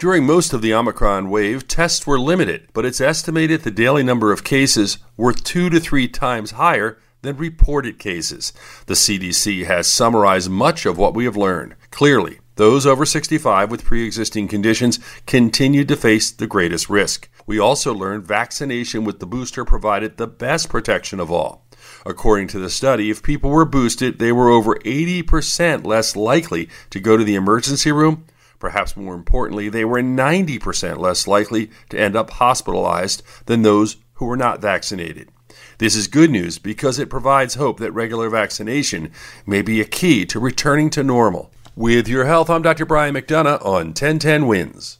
During most of the Omicron wave, tests were limited, but it's estimated the daily number of cases were two to three times higher than reported cases. The CDC has summarized much of what we have learned. Clearly, those over 65 with pre existing conditions continued to face the greatest risk. We also learned vaccination with the booster provided the best protection of all. According to the study, if people were boosted, they were over 80% less likely to go to the emergency room Perhaps more importantly, they were 90% less likely to end up hospitalized than those who were not vaccinated. This is good news because it provides hope that regular vaccination may be a key to returning to normal. With your health, I'm Dr. Brian McDonough on 1010 Wins.